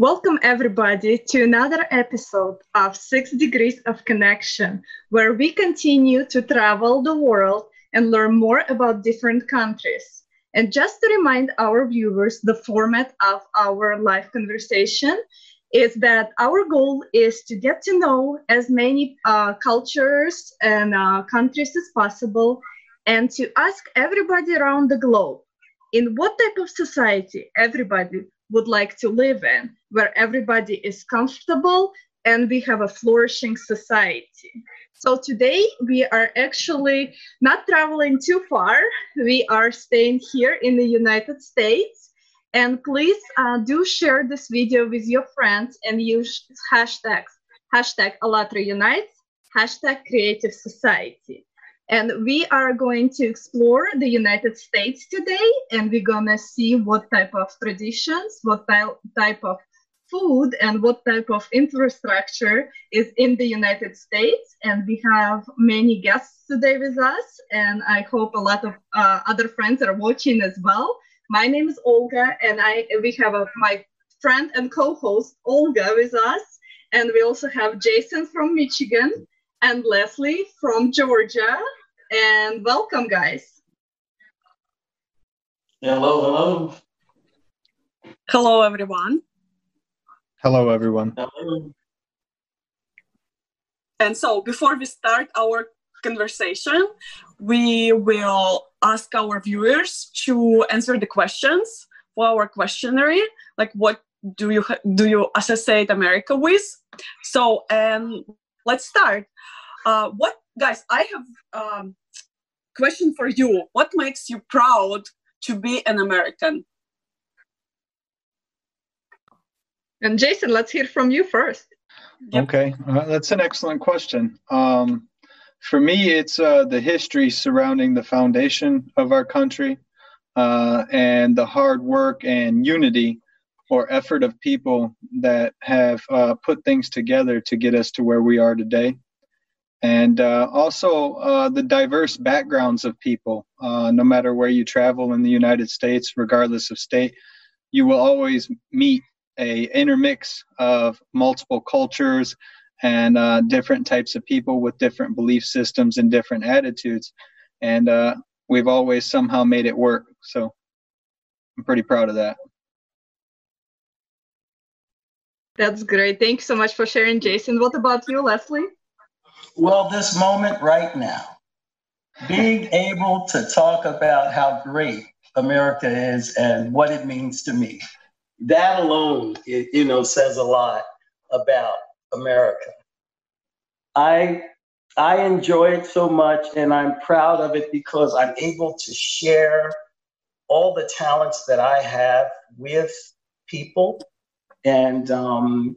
Welcome, everybody, to another episode of Six Degrees of Connection, where we continue to travel the world and learn more about different countries. And just to remind our viewers, the format of our live conversation is that our goal is to get to know as many uh, cultures and uh, countries as possible and to ask everybody around the globe in what type of society everybody would like to live in, where everybody is comfortable and we have a flourishing society. So today we are actually not traveling too far. We are staying here in the United States. And please uh, do share this video with your friends and use hashtags, hashtag ALLATRA Unites, hashtag Creative Society. And we are going to explore the United States today, and we're gonna see what type of traditions, what type of food, and what type of infrastructure is in the United States. And we have many guests today with us, and I hope a lot of uh, other friends are watching as well. My name is Olga, and I we have a, my friend and co-host Olga with us, and we also have Jason from Michigan and Leslie from Georgia and welcome, guys. Hello, hello. Hello, everyone. Hello, everyone. Hello. And so, before we start our conversation, we will ask our viewers to answer the questions for our questionnaire, like what do you do you associate America with? So, and let's start. Uh, what guys? I have um, question for you what makes you proud to be an american and jason let's hear from you first yep. okay uh, that's an excellent question um, for me it's uh, the history surrounding the foundation of our country uh, and the hard work and unity or effort of people that have uh, put things together to get us to where we are today and uh, also uh, the diverse backgrounds of people. Uh, no matter where you travel in the United States, regardless of state, you will always meet a intermix of multiple cultures and uh, different types of people with different belief systems and different attitudes. And uh, we've always somehow made it work. So I'm pretty proud of that. That's great. Thanks so much for sharing, Jason. What about you, Leslie? Well, this moment right now, being able to talk about how great America is and what it means to me, that alone, it, you know, says a lot about America. I I enjoy it so much, and I'm proud of it because I'm able to share all the talents that I have with people, and um,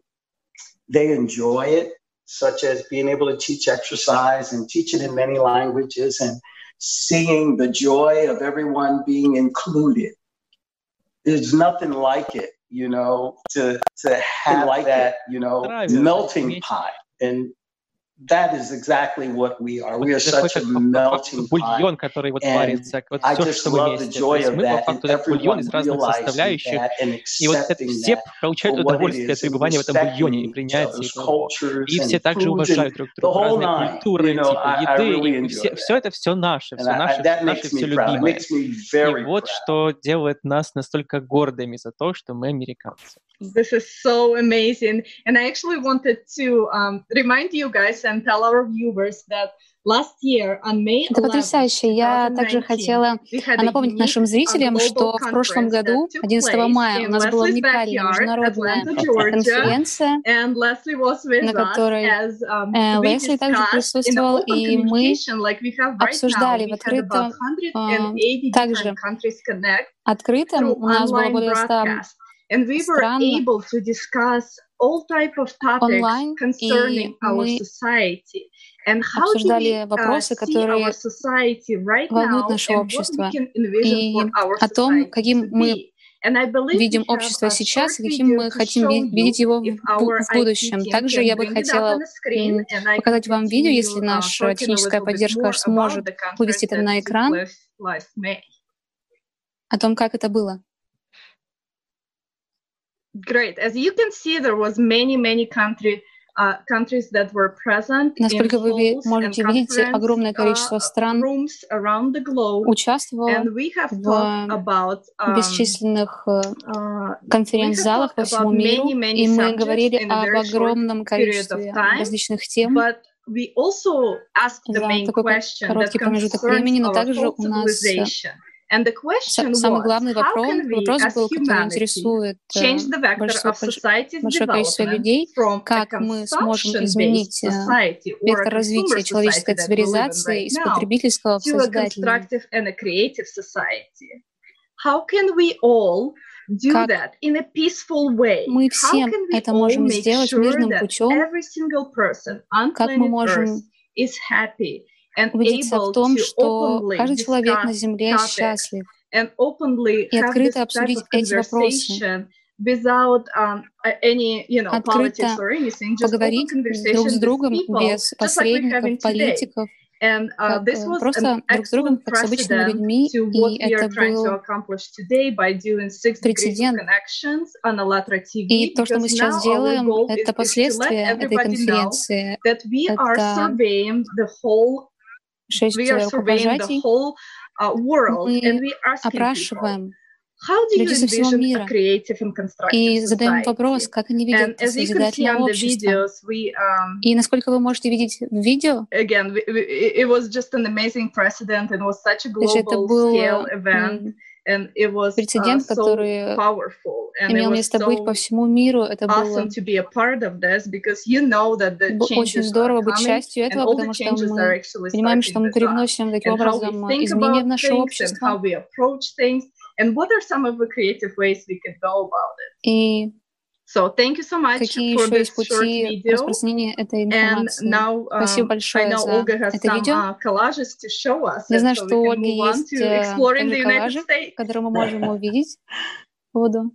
they enjoy it such as being able to teach exercise and teach it in many languages and seeing the joy of everyone being included. There's nothing like it, you know, to, to have like that, you know, melting pot. And that is exactly what we are. We are such a melting бульон, который вот варится, вот все, что мы вместе. То есть мы по факту этот бульон из разных составляющих, и вот это все получают удовольствие от пребывания в этом бульоне и принятия его. И все также уважают друг друга, разные культуры, типа еды, и все, все это все наше, все наше, наше все любимое. И вот что делает нас настолько гордыми за то, что мы американцы. This is so amazing. And I actually wanted to um, remind you guys and tell our viewers that last year on May 11, Это потрясающе. Я также хотела напомнить нашим зрителям, что в прошлом году, 11 мая, у нас была уникальная международная конференция, на которой Лесли также присутствовал, и мы обсуждали в открытом, также открытом, у нас было более 100 And we were able to discuss all type of topics concerning our society. And how обсуждали вопросы, которые волнуют наше общество, и о том, каким мы видим общество сейчас каким мы хотим видеть его в будущем. Также я бы хотела показать вам видео, если наша техническая поддержка сможет вывести это на экран, о том, как это было. Great. As you can see, there was many, many country Uh, Насколько вы можете видеть, огромное количество uh, стран участвовало в um, бесчисленных э, uh, конференц-залах по всему миру, и мы говорили об огромном количестве различных тем, за такой короткий промежуток времени, но также у нас э, Самый главный вопрос, вопрос был, который интересует э, большое, количество людей, как мы сможем изменить э, вектор развития человеческой цивилизации из потребительского в созидательное. Как мы все это можем сделать мирным путем, как мы можем убедиться в том, что каждый человек на Земле счастлив, и открыто обсудить эти вопросы, without um, any, you know, Открыто поговорить друг с другом без посредников, политиков, And, uh, this was просто друг с другом, как с обычными людьми, и это был прецедент. И то, что мы сейчас делаем, это последствия этой конференции. Это шесть рукопожатий, uh, мы опрашиваем людей со всего мира и задаем вопрос, как они видят созидательное общество. Um, и насколько вы можете видеть в видео, это был прецедент, который имел место быть по всему миру. Это было очень здорово быть частью этого, потому что мы понимаем, что мы привносим таким образом изменения в наше общество. И So thank you so much Какие for еще есть пути распространения этой информации? Now, uh, Спасибо большое за это видео. Uh, Я знаю, что у Ольги есть коллажи, которые мы можем увидеть по поводу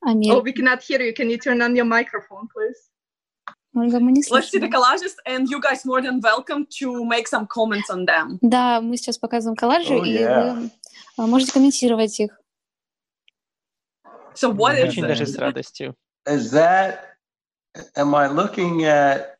Америки. Oh, we cannot hear you. Can you turn on your microphone, please? Ольга, мы не Let's see the collages, and you guys more than welcome to make some comments on them. Да, мы сейчас показываем коллажи, oh, yeah. и вы можете комментировать их. So what is Очень даже с радостью. Is that, am I looking at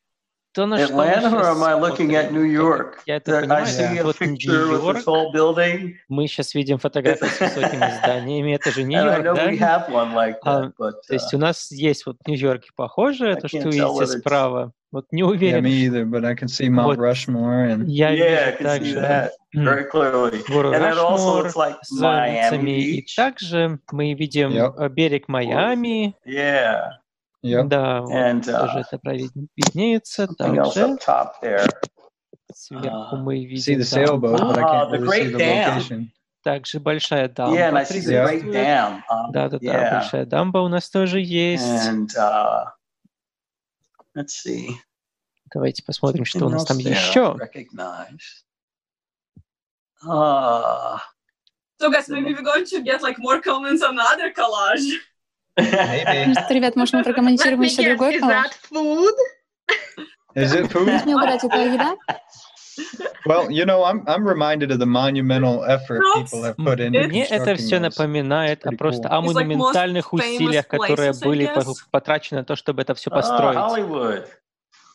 то, на Atlanta, or am I looking at New York? Я это понимаю. Yeah. Вот Нью-Йорк. Мы сейчас видим фотографии с высокими зданиями. Это же Нью-Йорк, да? Like that, а, but, uh, то есть у нас есть вот в Нью-Йорке похожее, то, что видите справа. Вот не уверен. Yeah, me either, but I can see Mount вот. Rushmore and... Я yeah, вижу также very clearly. гору Рашмор like с улицами. И также мы видим yep. берег Майами. Yeah. Yep. Да, And, uh, тоже это виднеется. Также сверху мы видим sailboat, uh, the great dam. Также большая дамба. Yeah, and I see the great dam. Um, да, да, да, yeah. большая дамба у нас тоже есть. And, uh, let's see. Давайте посмотрим, что у нас там еще. Uh, so guys, maybe we're going to get like more comments on the other collage. Может, ребят, может, мы прокомментируем еще другой коллаж? Is it food? Well, you know, I'm I'm reminded of the monumental effort people have put into Мне это все напоминает о просто о монументальных усилиях, которые были потрачены на то, чтобы это все построить.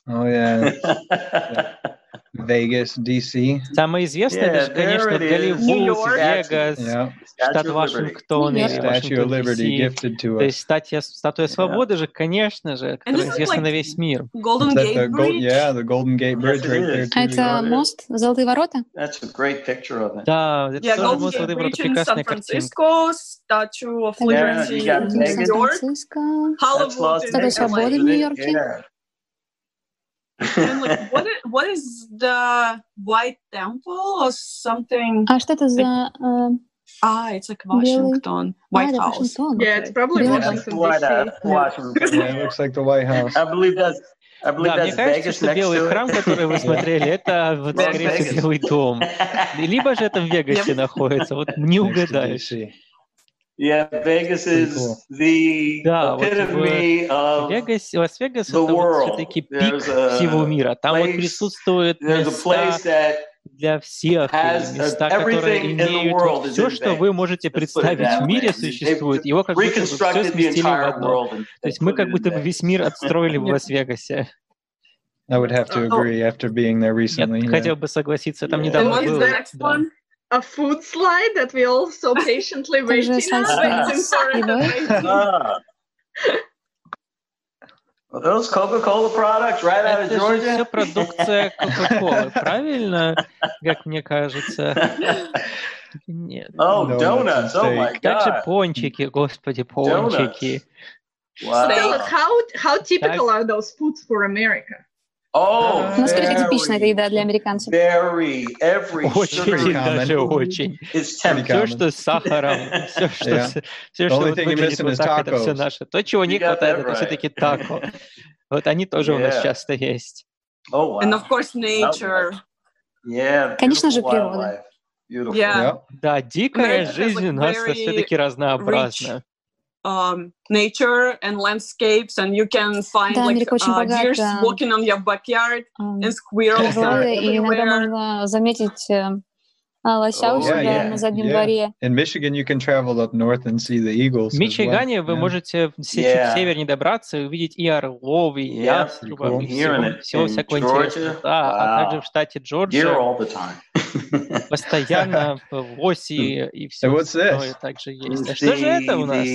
Oh, yeah. Vegas, DC. Самое известное, yeah, это, конечно, Голливуд, Вегас, yeah. штат Вашингтон или Вашингтон, То есть статья, статуя свободы yeah. же, конечно же, которая известна like на весь мир. Golden Gate Bridge? Yeah, the Golden Gate Bridge right there. Это мост, Золотые ворота? That's a great picture of it. Да, это yeah, тоже мост Золотые ворота, прекрасная картинка. Statue of Liberty in New York. Статуя свободы в Нью-Йорке. And like, what is, what is the White Temple or something? А что это за Ah, it's like Washington, White ah, House. Washington. Yeah, it's probably yeah. Washington, DC. Washington. Yeah, it looks like the White House. I believe that's Да, мне кажется, что белый храм, который вы смотрели, это, вот, скорее всего, Белый дом. Либо же это в Вегасе находится, вот не угадаешь. Yeah, Vegas is the да, epitome вот в Вегас, Лас-Вегас это вот все-таки пик всего мира. Там place, вот присутствует места, для всех, места, которые имеют все, что вы можете представить в мире существует, его как будто бы все сместили в одно. То есть мы как будто бы весь мир отстроили в Лас-Вегасе. I would have to agree after being there recently. Я хотел бы согласиться, там недавно было. a food slide that we all so patiently waiting, waiting for it. Well, those Coca-Cola products right out of Georgia. Это все продукция Coca-Cola, правильно? Как мне кажется. Нет. Oh, donuts. Oh my God. Также пончики, господи, пончики. Wow. So how how typical are those foods for America? Oh, Насколько типична эта еда для американцев? Very, every очень, даже очень. Все, что с сахаром, все, что, yeah. все, что вот выглядит вот так, это все наше. То, чего не хватает, это все-таки тако. Вот они тоже у нас часто есть. Oh, wow. And of course nature. Yeah, Конечно же, природа. Yeah. Да, дикая жизнь у нас все-таки разнообразна um, nature and landscapes, and you can find да, like uh, deers walking on your backyard um, and squirrels природы, и иногда можно заметить лося у себя на заднем дворе. In Michigan you can travel up north and see the eagles. В Мичигане вы можете чуть севернее добраться и увидеть и орлов, и ястребов, и всего, всякого интересного. Да, а также в штате Джорджия постоянно лоси и все остальное также есть. А что же это у нас?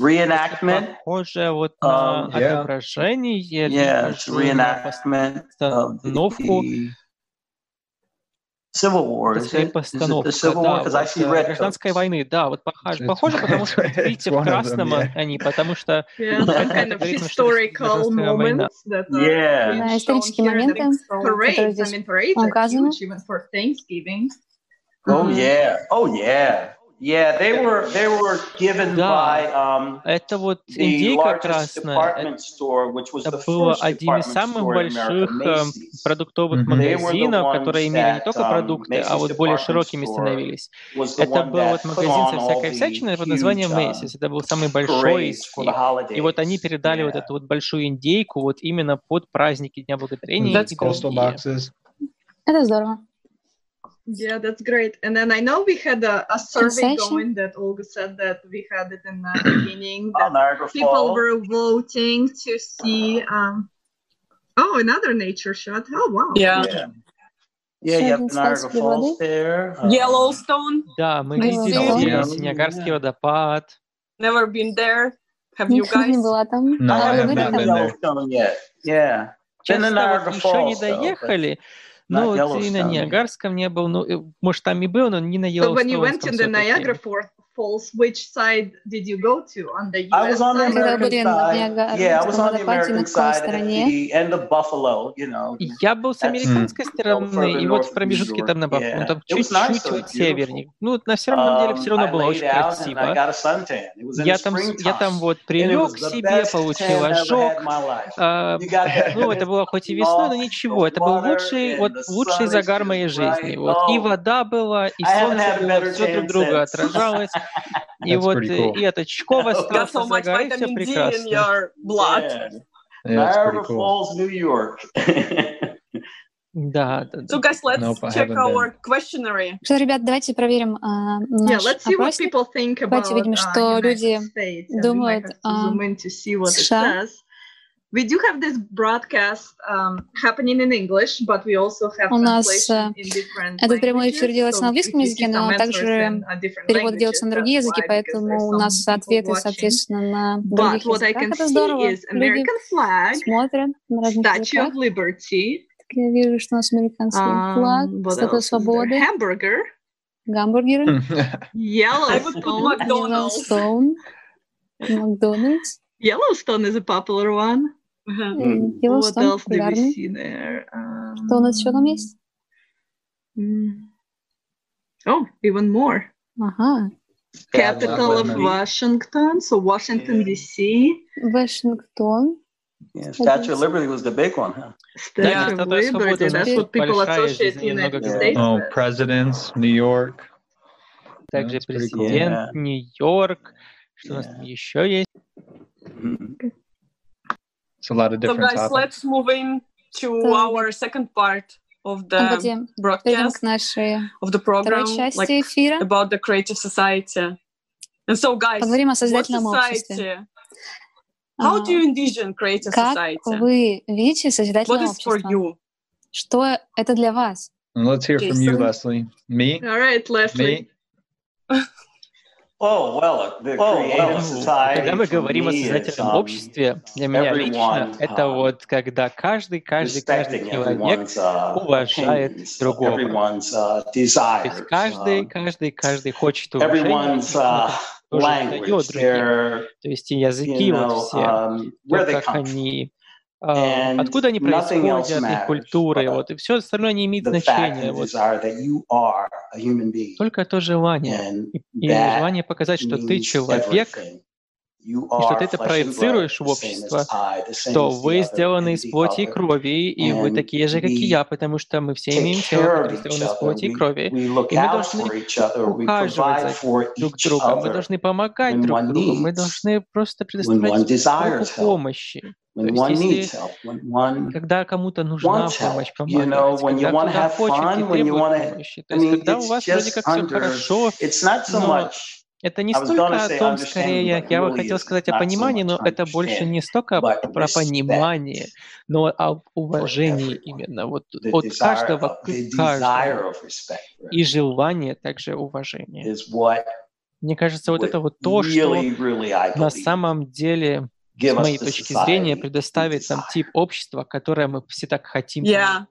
Reenactment. Похоже вот на отображение, yeah, reenactment постановку Civil War, is it? Постановка, the Civil War, да, вот, red гражданской войны, да, вот похоже, похоже потому что, видите, в красном them, yeah. они, потому что yeah, kind of historical moments that are yeah. да, исторические моменты, которые здесь указаны. Oh, yeah. Oh, yeah. Yeah, they were they were given да, by um, это вот индейка красная. Это было один из самых больших продуктовых mm-hmm. магазинов, которые имели не только продукты, а вот более широкими становились. Это был вот магазин со всякой всячиной под названием Macy's. Это был самый большой из них. И вот они передали yeah. вот эту вот большую индейку вот именно под праздники Дня Благодарения. Это здорово. Yeah, that's great. And then I know we had a, a survey going that Olga said that we had it in the beginning that oh, people Falls. were voting to see. Um, oh, another nature shot. Oh, wow. Yeah. Yeah, yeah you have Niagara Falls there. Uh, Yellowstone. Да, мы видели Ниагарский водопад. Never been there. Have you guys? не была там. No, I haven't been to Yellowstone yet. Yeah. Честно, вот еще не доехали. Ну, вот и на Ниагарском не был, ну, может, там и был, но не на. So when you went to the Niagara Falls, which side did you go to? On the US I was on the American side. Yeah, I was on the American side at the end of Buffalo, you know. Я был с американской стороны, и вот в промежутке там на Баффало, ну, там чуть-чуть вот севернее. Ну, на все равно деле все равно было очень красиво. Я там, я там вот прилег себе, получил ожог. Ну, это было хоть и весной, но ничего. Это был лучший, вот лучший загар моей жизни. Вот и вода была, и солнце было, все друг друга отражалось. И вот cool. и от очков остался so загар, и все прекрасно. Niagara Falls, New York. Да, да, So guys, let's nope, check our questionnaire. Что, ребят, давайте проверим uh, наш yeah, let's see опросник. What people think about, давайте видим, что uh, люди думают о США. We do have this broadcast um, happening in English, but we also have У нас этот прямой эфир делается на английском языке, но также перевод делается на другие языки, поэтому у нас ответы, соответственно, на других языках. Это здорово. Люди смотрят на разных языках. Я вижу, что у нас американский флаг, статуя свободы. Гамбургеры. Yellowstone. Макдональдс. Yellowstone is a popular one. Mm-hmm. What else do we see there? Um, Что у нас еще там есть? Oh, even more. Ага. Capital of Washington, so Washington D.C. Washington. Yeah, Statue of Liberty was the big one, huh? Statue yeah, of Liberty, that's what people associate the United States Oh, presidents, New York. Также президент, Нью-Йорк. Что у нас еще есть? It's a lot of different So guys, topics. let's move in to our second part of the broadcast нашей of the program, like эфира. about the creative society. And so, guys, Поговорим о society, обществе. How do you envision creative как society? вы видите созидательное What is общество? for you? Что это для вас? Let's hear from you, Leslie. Me? All right, Leslie. Me? Когда мы говорим о создательном обществе, для меня лично это вот когда каждый, каждый, каждый человек уважает другого. То есть каждый, каждый, каждый хочет уважения, дает другим. То есть языки вот все, то, как они откуда они происходят, их культуры, вот, и все остальное не имеет значения. Вот. Только то желание, и, и желание показать, что ты человек, и что ты это проецируешь в общество, что вы сделаны из плоти и крови, и вы такие же, как и я, потому что мы все имеем тело, которое сделано из плоти и крови, и мы должны ухаживать за друг другом, мы должны помогать друг другу, мы должны просто предоставлять руку помощи. То есть, если, когда кому-то нужна помощь, помогать, когда кто-то хочет и требует помощи, то есть, когда у вас вроде как все хорошо, но это не столько о том, скорее, я бы хотел сказать о понимании, но это больше не столько про понимание, но о уважении именно, вот от каждого к каждому. И желание также уважения. Мне кажется, вот это вот то, что на самом деле с моей точки зрения, предоставит нам тип общества, которое мы все так хотим. Yeah.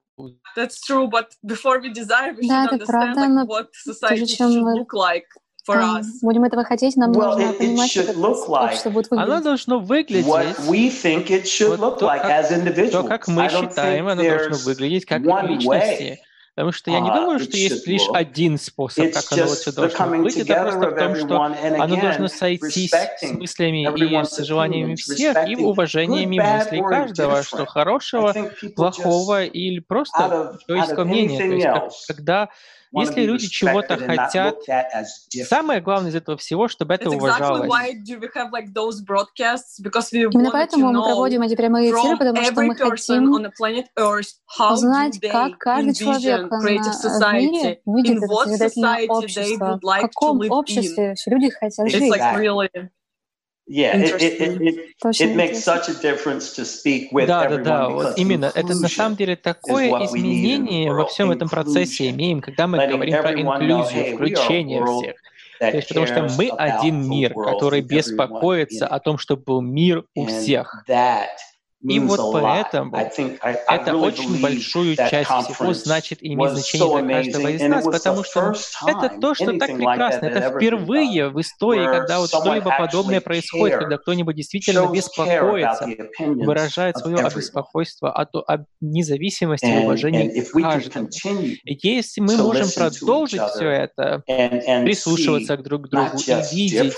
That's true, but before we desire, we should understand like, what society should look like for us. Будем этого хотеть, нам well, нужно it, понимать, как общество будет выглядеть. Оно должно выглядеть what we think it should вот look то, like как, as individuals. то, как мы считаем, оно должно выглядеть как личности. Потому что я не думаю, что есть лишь один способ, как оно все должно быть. Это просто в том, что оно должно сойтись с мыслями и с желаниями всех, и уважениями мыслей каждого, что хорошего, плохого или просто человеческого мнения. То есть когда если люди чего-то хотят, самое главное из этого всего, чтобы это уважалось. Именно поэтому мы проводим эти прямые эфиры, потому что мы хотим узнать, как каждый человек в мире видит это созидательное общество, в каком обществе люди хотят жить. Yeah, it, it, it, it, makes such a difference to speak with да, да, да, вот именно. Это на самом деле такое изменение во всем этом процессе имеем, когда мы говорим про инклюзию, включение всех. То есть потому что мы один мир, который беспокоится о том, чтобы был мир у всех. И вот поэтому это очень большую часть всего значит и имеет значение для каждого из нас, потому что это то, что так прекрасно. Это впервые в истории, когда вот что-либо подобное происходит, когда кто-нибудь действительно беспокоится, выражает свое обеспокойство о, о независимости и уважении к каждому. Если мы можем продолжить все это, прислушиваться друг к другу и видеть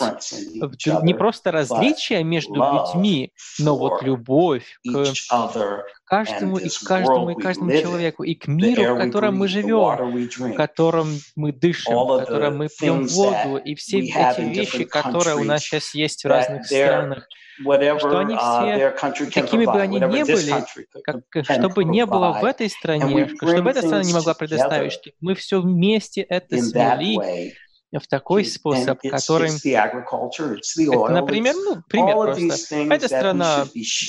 не просто различия между людьми, но вот любовь, к каждому и к каждому и каждому человеку, и к миру, в котором мы живем, в котором мы дышим, в котором мы пьем воду, и все эти вещи, которые у нас сейчас есть в разных странах, что они все, какими бы они ни были, как, чтобы не было в этой стране, чтобы эта страна не могла предоставить, что мы все вместе это смели, в такой способ, который... Это, например, ну, пример просто. Эта страна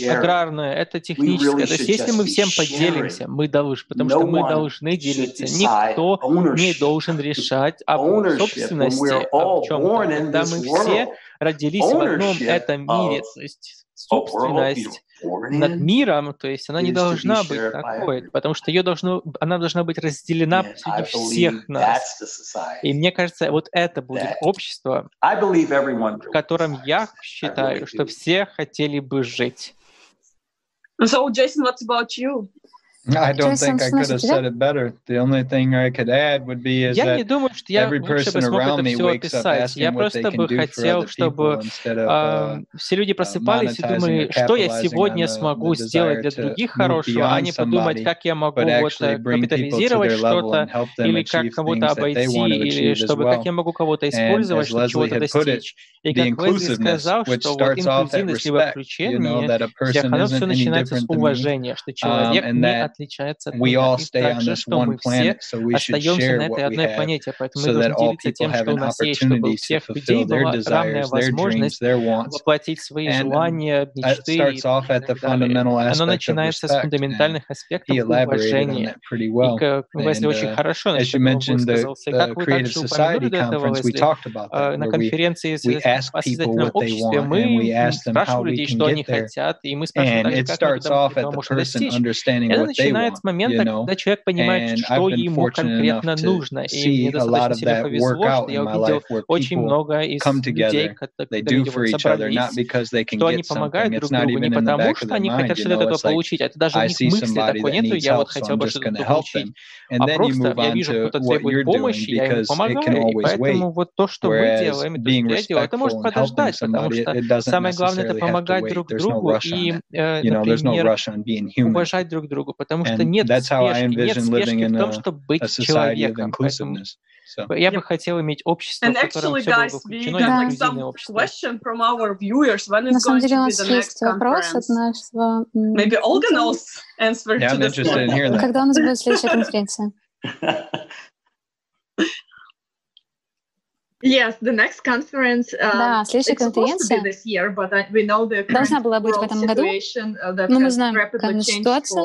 аграрная, это техническая. То есть если мы всем поделимся, мы должны, потому что мы должны делиться. Никто не должен решать об собственности, об чем-то. Когда мы все родились в одном этом мире, то есть собственность над миром, то есть она не должна быть такой, потому что ее должно, она должна быть разделена среди всех нас. И мне кажется, вот это будет общество, в котором я считаю, что все хотели бы жить. So, Jason, what's about you? I don't think I could have said it better. The only thing I could add would be is я не думаю, что я лучше бы смог это все описать. Я просто бы хотел, чтобы uh, все люди просыпались и думали, что я сегодня смогу сделать для других хорошего, а не подумать, как я могу вот капитализировать что-то, или как кого-то обойти, или чтобы как я могу кого-то использовать, чтобы чего-то достичь. И как Лесли сказал, что вот инклюзивность либо включение всех, оно все начинается с уважения, что человек не отличается от других. И также, что мы все остаемся на этой одной планете, поэтому мы должны делиться тем, что у нас есть, чтобы у всех людей была равная возможность воплотить свои желания, мечты и так далее. Оно начинается с фундаментальных аспектов уважения. И как Лесли очень uh, хорошо насчет этого высказался. Как вы также упомянули до этого, Лесли, на конференции о созидательном обществе мы спрашивали людей, что они хотят, и мы спрашиваем также, как мы этого можем достичь. Это начинает с момента, когда человек понимает, что ему конкретно нужно. И мне достаточно сильно повезло, что я увидел очень много из людей, которые собрались, что они помогают друг другу не потому, что они хотят что-то такое получить, это даже у них мысли такой нету, я вот хотел бы что-то получить, а просто я вижу, кто-то требует помощи, я ему помогаю, и поэтому вот то, что мы делаем, то, что я делаю, это может подождать, потому что самое главное это помогать друг другу и, например, уважать друг друга, потому что нет спешки, нет спешки в том, чтобы быть человеком. Поэтому So, я бы хотел иметь общество, в котором все было включено, like единое общество. From our viewers, when На самом деле у нас есть вопрос от нашего... Maybe Olga knows answer yeah, to this one. Когда у нас будет следующая конференция? Yes, the next conference. Uh, да, следующая конференция year, but we know the должна была быть в этом году, uh, но мы знаем, какая ситуация.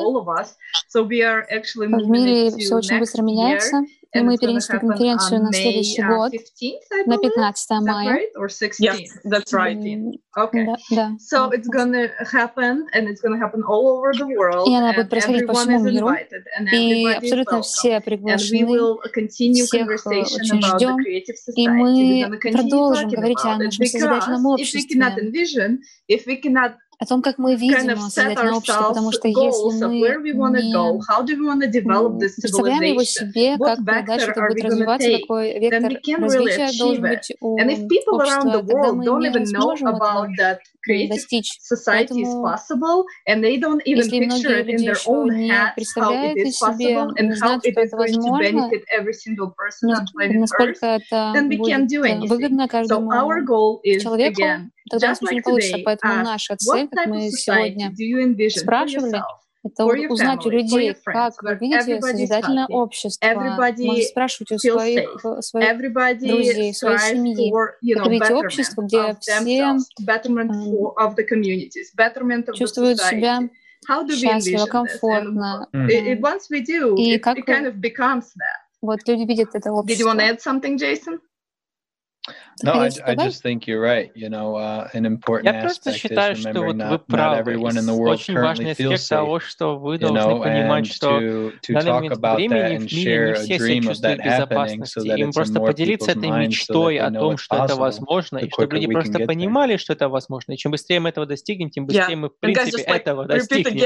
So we are actually в мире все очень быстро меняется. И мы перенесли конференцию на следующий год, на 15 мая. Yes, that's right. Okay. Да, да. So it's gonna happen, and it's gonna happen all over the world. И она будет происходить по всему миру, и абсолютно все приглашены, всех очень ждем, и мы продолжим говорить о нашем созидательном обществе о том, как мы видим созидательное общество, потому что если мы не представляем его себе, как дальше это будет развиваться, какой вектор развития должен быть у общества, тогда мы не сможем этого достичь. Поэтому, если многие люди еще не представляют себе, не знают, что это возможно, насколько это будет выгодно каждому человеку, тогда у нас ничего не получится. Поэтому наша цель, как мы сегодня спрашивали, это узнать у людей, как вы видите созидательное общество. Можно спрашивать у своих, своих друзей, своей семьи. Как вы видите общество, где все чувствуют себя счастливо, комфортно. И как вот люди видят это общество. No, I, I just think you're right. You know, uh, an important Я просто считаю, что вот вы правы. Очень важный аспект того, что вы должны понимать, что в данный момент времени в мире не все себя чувствуют безопасности. Им просто поделиться этой мечтой о том, что это возможно, и чтобы люди просто понимали, что это возможно. И чем быстрее мы этого достигнем, тем быстрее мы, в принципе, этого достигнем.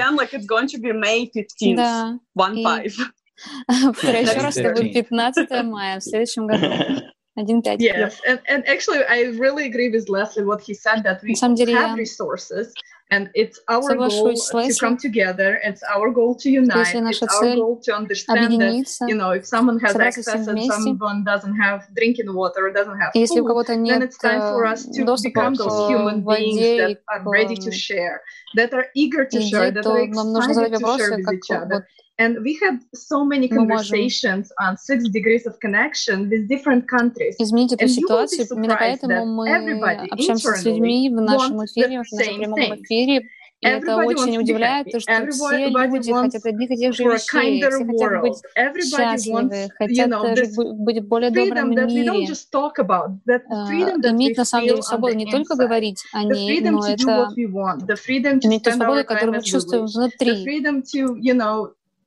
Да. Повторяю еще раз, это будет 15 мая в следующем году. 1.5. Yes, and, and actually I really agree with Leslie what he said that we have resources and it's our goal to come together, it's our goal to unite, it's our goal to understand that, you know, if someone has access and someone doesn't have drinking water, or doesn't have food, then it's time for us to become those human beings that are ready to share, that are eager to share, that are excited to share with each other. And we had so many conversations on six degrees of connection with different countries. Изменить эту ситуацию, именно поэтому мы общаемся с людьми в нашем эфире, в нашем прямом эфире, и это очень удивляет, то, что все люди хотят одних и тех же вещей, все хотят быть счастливы, хотят быть в более добром мире. Иметь на самом деле свободу не только говорить о ней, но это иметь ту свободу, которую мы чувствуем внутри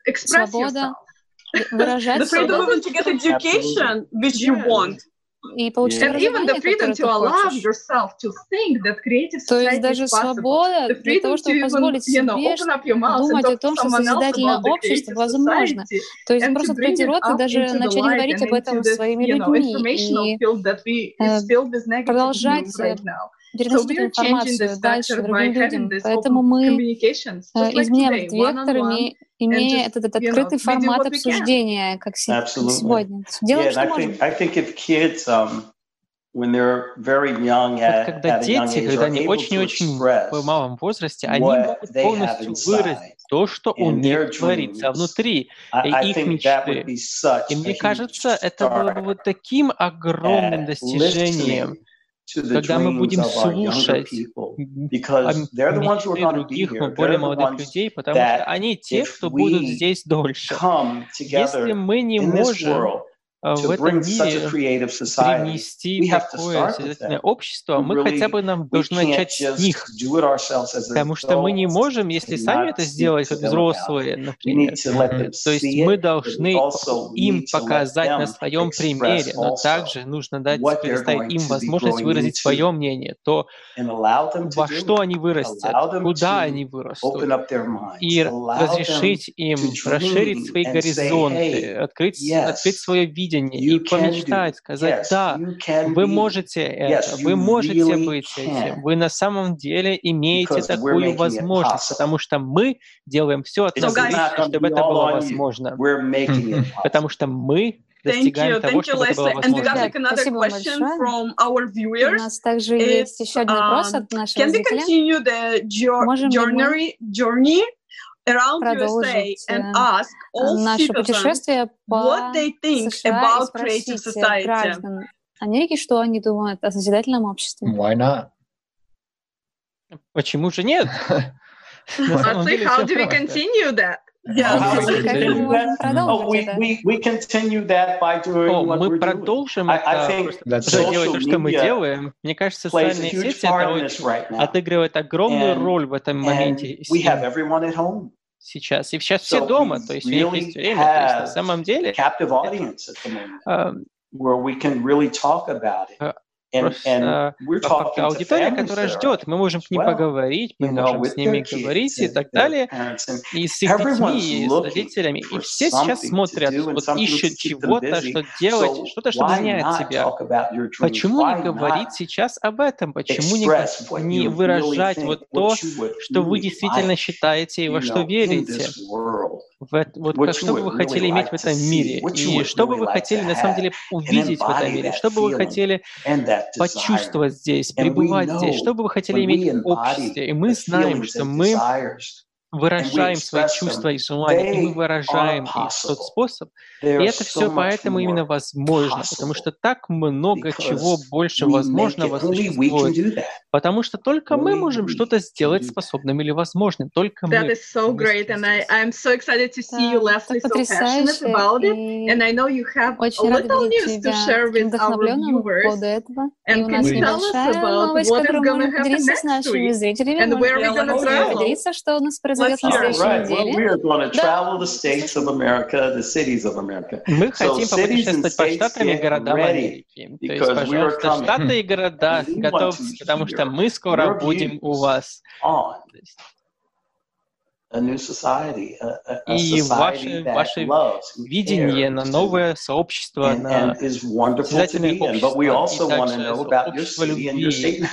express свобода. выражать the freedom to get education which you want. И получить yeah. even the freedom to allow yourself to think that creative То есть даже свобода для того, чтобы позволить себе думать о том, что созидательное общество возможно. То есть просто открыть рот и даже начать говорить об этом своими людьми. и э, продолжать переносить эту информацию дальше другим людям. Поэтому мы изменяем этот вектор, имея этот, этот открытый формат обсуждения, как сегодня. Делаем, что можем. вот когда дети, когда они очень-очень в малом возрасте, они могут полностью выразить то, что у них творится внутри, и их мечты. И мне кажется, это было бы вот таким огромным достижением, когда мы будем слушать мечты других, более молодых людей, потому что они те, кто будут здесь дольше. Если мы не можем в этом мире принести такое созидательное общество, мы хотя бы нам должны начать с них. Потому что мы не можем, если сами это сделать, как взрослые, например. То есть мы должны им показать на своем примере, но также нужно дать, предоставить им возможность выразить свое мнение, то, во что они вырастят, куда они вырастут, и разрешить им расширить свои горизонты, открыть, открыть свое видение, видение и помечтать, сказать, да, вы можете это, вы можете быть этим, вы на самом деле имеете такую возможность, потому что мы делаем все от нас чтобы это было возможно. Потому что мы достигаем того, чтобы это было возможно. Спасибо большое. У нас также есть еще один вопрос от нашего зрителя. Можем ли мы продолжить э, наше путешествие по США и спросить граждан Америки, что они думают о созидательном обществе. Why not? Почему же нет? Honestly, how do we continue that? Yeah. мы продолжим это, делать то, что мы делаем. Мне кажется, социальные сети это отыгрывает огромную роль в этом моменте сейчас. И сейчас все дома, то есть у них есть время. То есть на самом деле... Просто по аудитория, которая ждет, мы можем к ним поговорить, мы можем с ними говорить и так далее, и с их детьми, и с родителями. И все сейчас смотрят, вот ищут чего-то, что делать, что-то, что меняет себя. Почему не говорить сейчас об этом? Почему не, не выражать вот то, что вы действительно считаете и во что верите? В, вот как, что бы вы хотели иметь в этом мире? И что бы вы хотели на самом деле увидеть в этом мире? Что бы вы хотели почувствовать здесь, пребывать здесь, что бы вы хотели иметь в обществе. И мы знаем, что мы выражаем свои чувства и желания, и мы выражаем их в тот способ. И это все поэтому именно возможно, потому что так много чего больше возможного существует. Потому что только мы можем что-то сделать способным или возможным. Только That мы. Is so great, and I, I'm so excited to see you, Leslie, so passionate about it. And I know you have a little news to share with our viewers. And can you tell us about what is going to happen next week? And where we're going to travel? произойдет на следующей неделе. Мы хотим попутешествовать по штатам и городам Америки. То есть, пожалуйста, штаты и города готовьтесь, потому что мы скоро будем у вас. И ваше, ваше видение на новое сообщество, на созидательное общество, и также общество любви.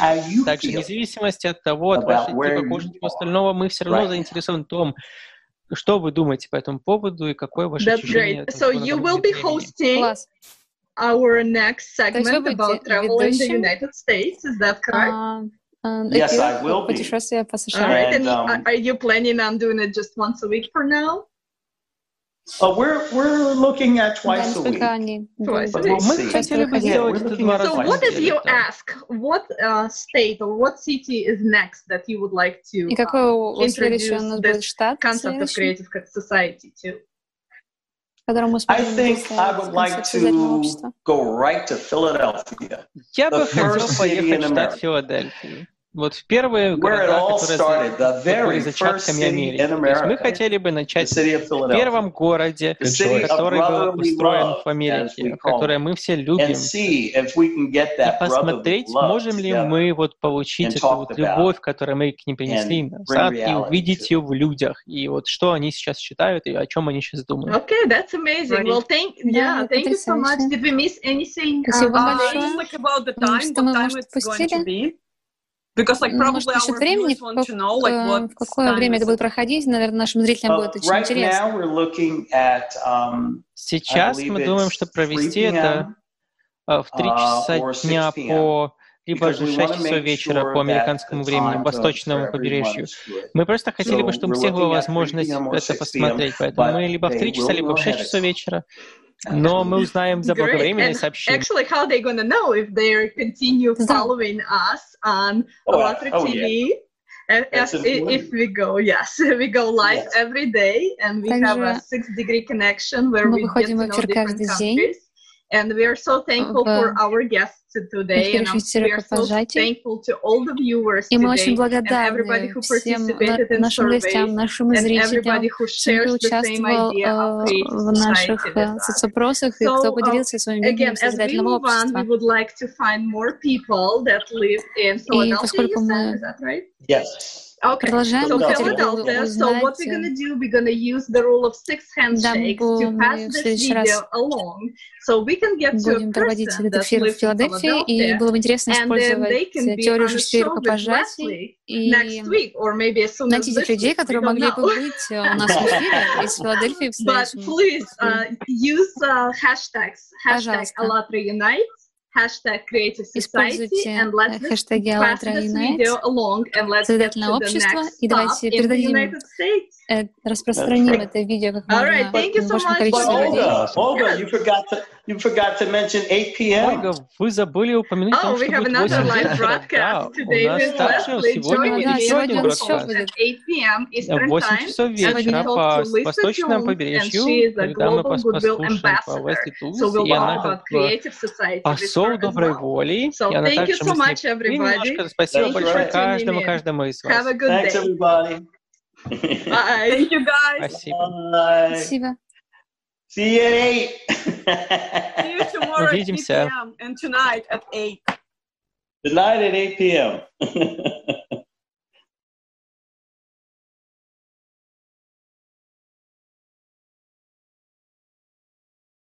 Также, вне зависимости от того, от вашей типа всего остального, мы все равно заинтересованы в том, что вы думаете по этому поводу и какое ваше That's ощущение? Great. So you will be hosting our next segment about travel in the United States. Is that correct? Um, yes, I will be. Путешествие по США. All right, and, um, are you planning on doing it just once a week for now? Uh, we're we're looking at twice a week. Twice a week. So, what is your ask? What uh, state or what city is next that you would like to uh, introduce this concept of creative society to? I think I would like to go right to Philadelphia. Я бы хотел поехать в штат Филадельфию. Вот в первые города, которые были зачатками Америки. То есть мы хотели бы начать в первом городе, который был построен в Америке, который мы все любим, и посмотреть, можем ли мы вот получить эту вот любовь, которую мы к ним принесли назад, и увидеть ее в людях, и вот что они сейчас считают, и о чем они сейчас думают. Okay, that's amazing. Well, thank, yeah, thank you so much. Did we miss anything? Спасибо большое. Что мы, может, пустили? Because, like, Может, насчет времени, know, like, what в какое время это будет проходить, наверное, нашим зрителям будет очень right интересно. At, um, Сейчас мы думаем, что провести это в 3 часа дня по либо же 6 часов вечера по американскому времени, восточному побережью. Мы просто хотели бы, чтобы у всех была возможность это посмотреть, поэтому мы либо в 3 часа, либо в 6 часов вечера, No, most times about the reception. Actually, how are they going to know if they continue following us on oh, Electric oh, TV? Yeah. As, if we go, yes, we go live yes. every day, and we Także have a six-degree connection where we get to know different countries. And we are so thankful for our guests today. And we are so thankful to all the viewers И мы очень благодарны всем нашим гостям, нашим зрителям, всем, кто участвовал в наших соцопросах и кто поделился своим видением созидательного общества. И поскольку мы Okay. Продолжаем. So Philadelphia. So what we're gonna do? We're gonna use the rule of six handshakes to pass this video along, so we can get to Будем проводить этот эфир в Филадельфии, и было бы интересно использовать теорию шести рукопожатий и найти тех людей, которые могли бы быть у нас в эфире из Филадельфии в следующем. But please uh, use uh, hashtags. Hashtag АЛЛАТРА Unite hashtag Creative Society and let's хэштеги АЛЛАТРА Unite, Созидательное общество, и давайте передадим распространим это видео как можно right, большему количеству людей. Olga, you forgot to you forgot to mention 8 p.m. Ольга, вы забыли упомянуть, oh, что будет 8 вечера. У нас также сегодня будет еще один бродкаст. 8 часов вечера по восточному побережью, когда мы послушаем по Wesley Tools, и она как бы посол доброй воли, и она также мыслит немножко. Спасибо большое каждому, каждому из вас. Thanks, everybody. Bye. Thank you guys. Спасибо. Bye. Спасибо. See you at 8. See you tomorrow at 8 p.m. and tonight at 8. Tonight at 8 p.m.